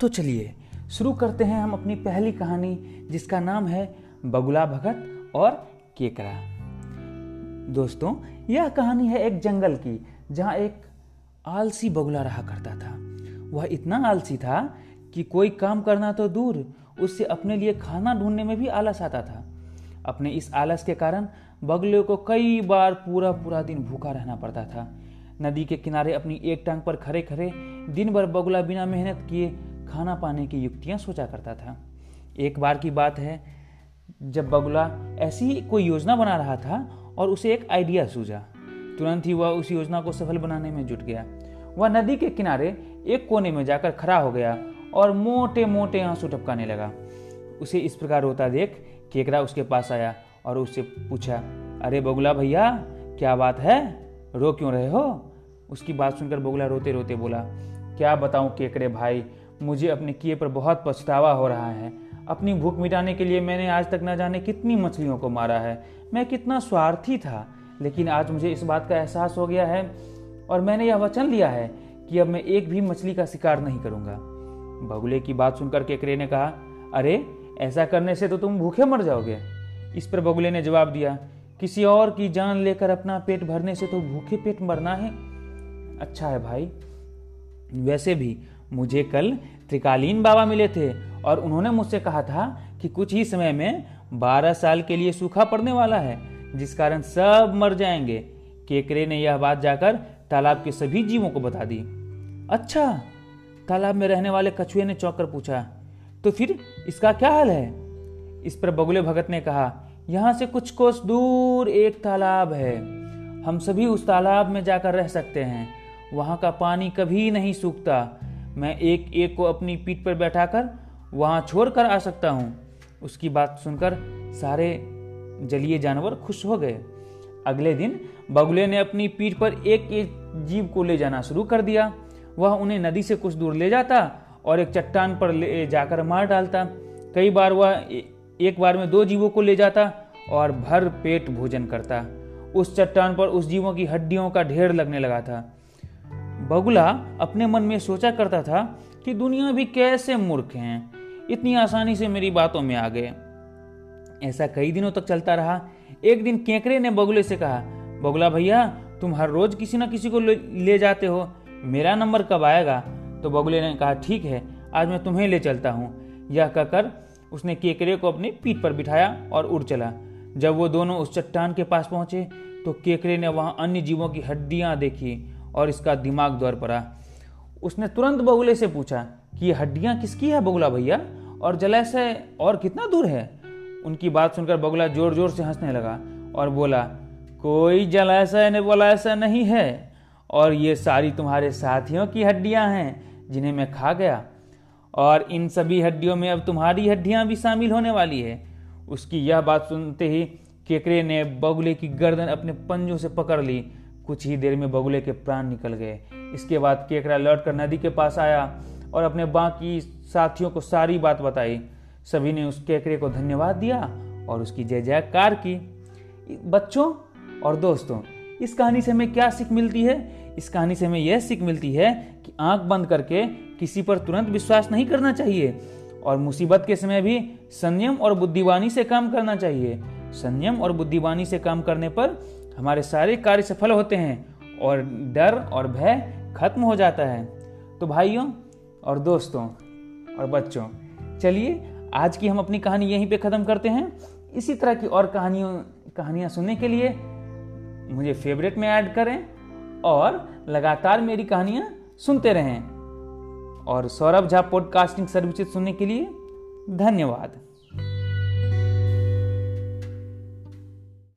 तो चलिए, शुरू करते हैं हम अपनी पहली कहानी, जिसका नाम है बगुला भगत और केकरा दोस्तों, यह कहानी है एक जंगल की, जहाँ एक आलसी बगुला रहा करता था। वह इतना आलसी था कि कोई काम करना तो दूर, उससे अपने लिए खाना ढूँढने में भी आलस आता था। अपने इस आलस के कारण बगुले को कई बार पूरा पूरा दिन भूखा रहना पड़ता था। नदी के किनारे अपनी एक टांग पर खड़े खड़े दिन भर बगुला बिना मेहनत किए खाना पाने की युक्तियाँ सोचा करता था। एक बार की बात है, जब बगुला ऐसी कोई योजना बना रहा था और उसे एक आइडिया सूझा, तुरंत ही वह उस योजना को सफल बनाने में जुट गया। वह नदी के किनारे एक कोने में जाकर खड़ा हो गया और मोटे मोटे आँसू टपकाने लगा। उसे इस प्रकार रोता देख केकरा उसके पास आया और उससे पूछा, अरे बगुला भैया, क्या बात है? रो क्यों रहे हो? उसकी बात सुनकर बगुला रोते रोते बोला, क्या बताऊँ केकरे भाई मुझे अपने किए पर बहुत पछतावा हो रहा है। अपनी भूख मिटाने के लिए मैंने आज तक न जाने कितनी मछलियों को मारा है। मैं कितना स्वार्थी था, लेकिन आज मुझे इस बात का एहसास हो गया है और मैंने यह वचन लिया है कि अब मैं एक भी मछली का शिकार नहीं करूँगा। बगुले की बात सुनकर केकरे ने कहा, अरे, ऐसा करने से तो तुम भूखे मर जाओगे। इस पर बगुले ने जवाब दिया, किसी और की जान लेकर अपना पेट भरने से तो भूखे पेट मरना है। अच्छा है भाई, वैसे भी मुझे कल त्रिकालीन बाबा मिले थे और उन्होंने मुझसे कहा था कि कुछ ही समय में बारह साल के लिए सूखा पड़ने वाला है, जिस कारण सब मर जाएँगे। केकरे ने यह बात जाकर तालाब के सभी जीवों को बता दी। अच्छा तालाब में रहने वाले कछुए ने चौंक कर पूछा तो फिर इसका क्या हाल है? इस पर बगुले भगत ने कहा, यहाँ से कुछ कोस दूर एक तालाब है। हम सभी उस तालाब में जाकर रह सकते हैं। वहाँ का पानी कभी नहीं सूखता। मैं एक एक को अपनी पीठ पर बैठाकर वहाँ छोड़ कर आ सकता हूँ। उसकी बात सुनकर सारे जलीय जानवर खुश हो गए। अगले दिन बगुले ने अपनी पीठ पर एक एक जीव को ले जाना शुरू कर दिया। वह उन्हें नदी से कुछ दूर ले जाता और एक चट्टान पर ले जाकर मार डालता। कई बार वह एक बार में दो जीवों को ले जाता और भर पेट भोजन करता। उस चट्टान पर उस जीवों की हड्डियों का ढेर लगने लगा था। बगुला अपने मन में सोचा करता था कि दुनिया भी कैसे मूर्ख हैं। इतनी आसानी से मेरी बातों में आ गए। ऐसा कई दिनों तक चलता रहा। एक दिन केकरे ने बगुले से कहा, बगुला भैया, तुम हर रोज किसी ना किसी को ले जाते हो। मेरा नंबर कब आएगा? तो बगुले ने कहा, ठीक है, आज मैं तुम्हें ले चलता हूँ। यह कहकर उसने केकरे को अपनी पीठ पर बिठाया और उड़ चला। जब वो दोनों उस चट्टान के पास पहुँचे तो केकरे ने वहाँ अन्य जीवों की हड्डियाँ देखी। और इसका दिमाग दौड़ पड़ा। उसने तुरंत बगुले से पूछा कि हड्डियाँ किसकी है बगुला भैया? और जलाशय और कितना दूर है? उनकी बात सुनकर बगुला ज़ोर ज़ोर से हंसने लगा और बोला, कोई जलाशय ने वलाशय नहीं है। और ये सारी तुम्हारे साथियों की हड्डियाँ हैं, जिन्हें मैं खा गया। और इन सभी हड्डियों में अब तुम्हारी हड्डियाँ भी शामिल होने वाली है। उसकी यह बात सुनते ही केकरे ने बगुले की गर्दन अपने पंजों से पकड़ ली कुछ ही देर में बगुले के प्राण निकल गए। इसके बाद केकरा लौटकर नदी के पास आया और अपने बाकी साथियों को सारी बात बताई। सभी ने उस केकरे को धन्यवाद दिया और उसकी जय जयकार की। बच्चों और दोस्तों, इस कहानी से हमें क्या सीख मिलती है? इस कहानी से हमें यह सीख मिलती है कि आँख बंद करके किसी पर तुरंत विश्वास नहीं करना चाहिए और मुसीबत के समय भी संयम और बुद्धिवानी से काम करना चाहिए। संयम और बुद्धिवानी से काम करने पर हमारे सारे कार्य सफल होते हैं और डर और भय खत्म हो जाता है। तो भाइयों और दोस्तों और बच्चों, चलिए आज की हम अपनी कहानी यहीं पे ख़त्म करते हैं। इसी तरह की और कहानियों, कहानियाँ सुनने के लिए मुझे फेवरेट में ऐड करें और लगातार मेरी कहानियाँ सुनते रहें। और सौरभ झा पॉडकास्टिंग सर्विसेज़ सुनने के लिए धन्यवाद।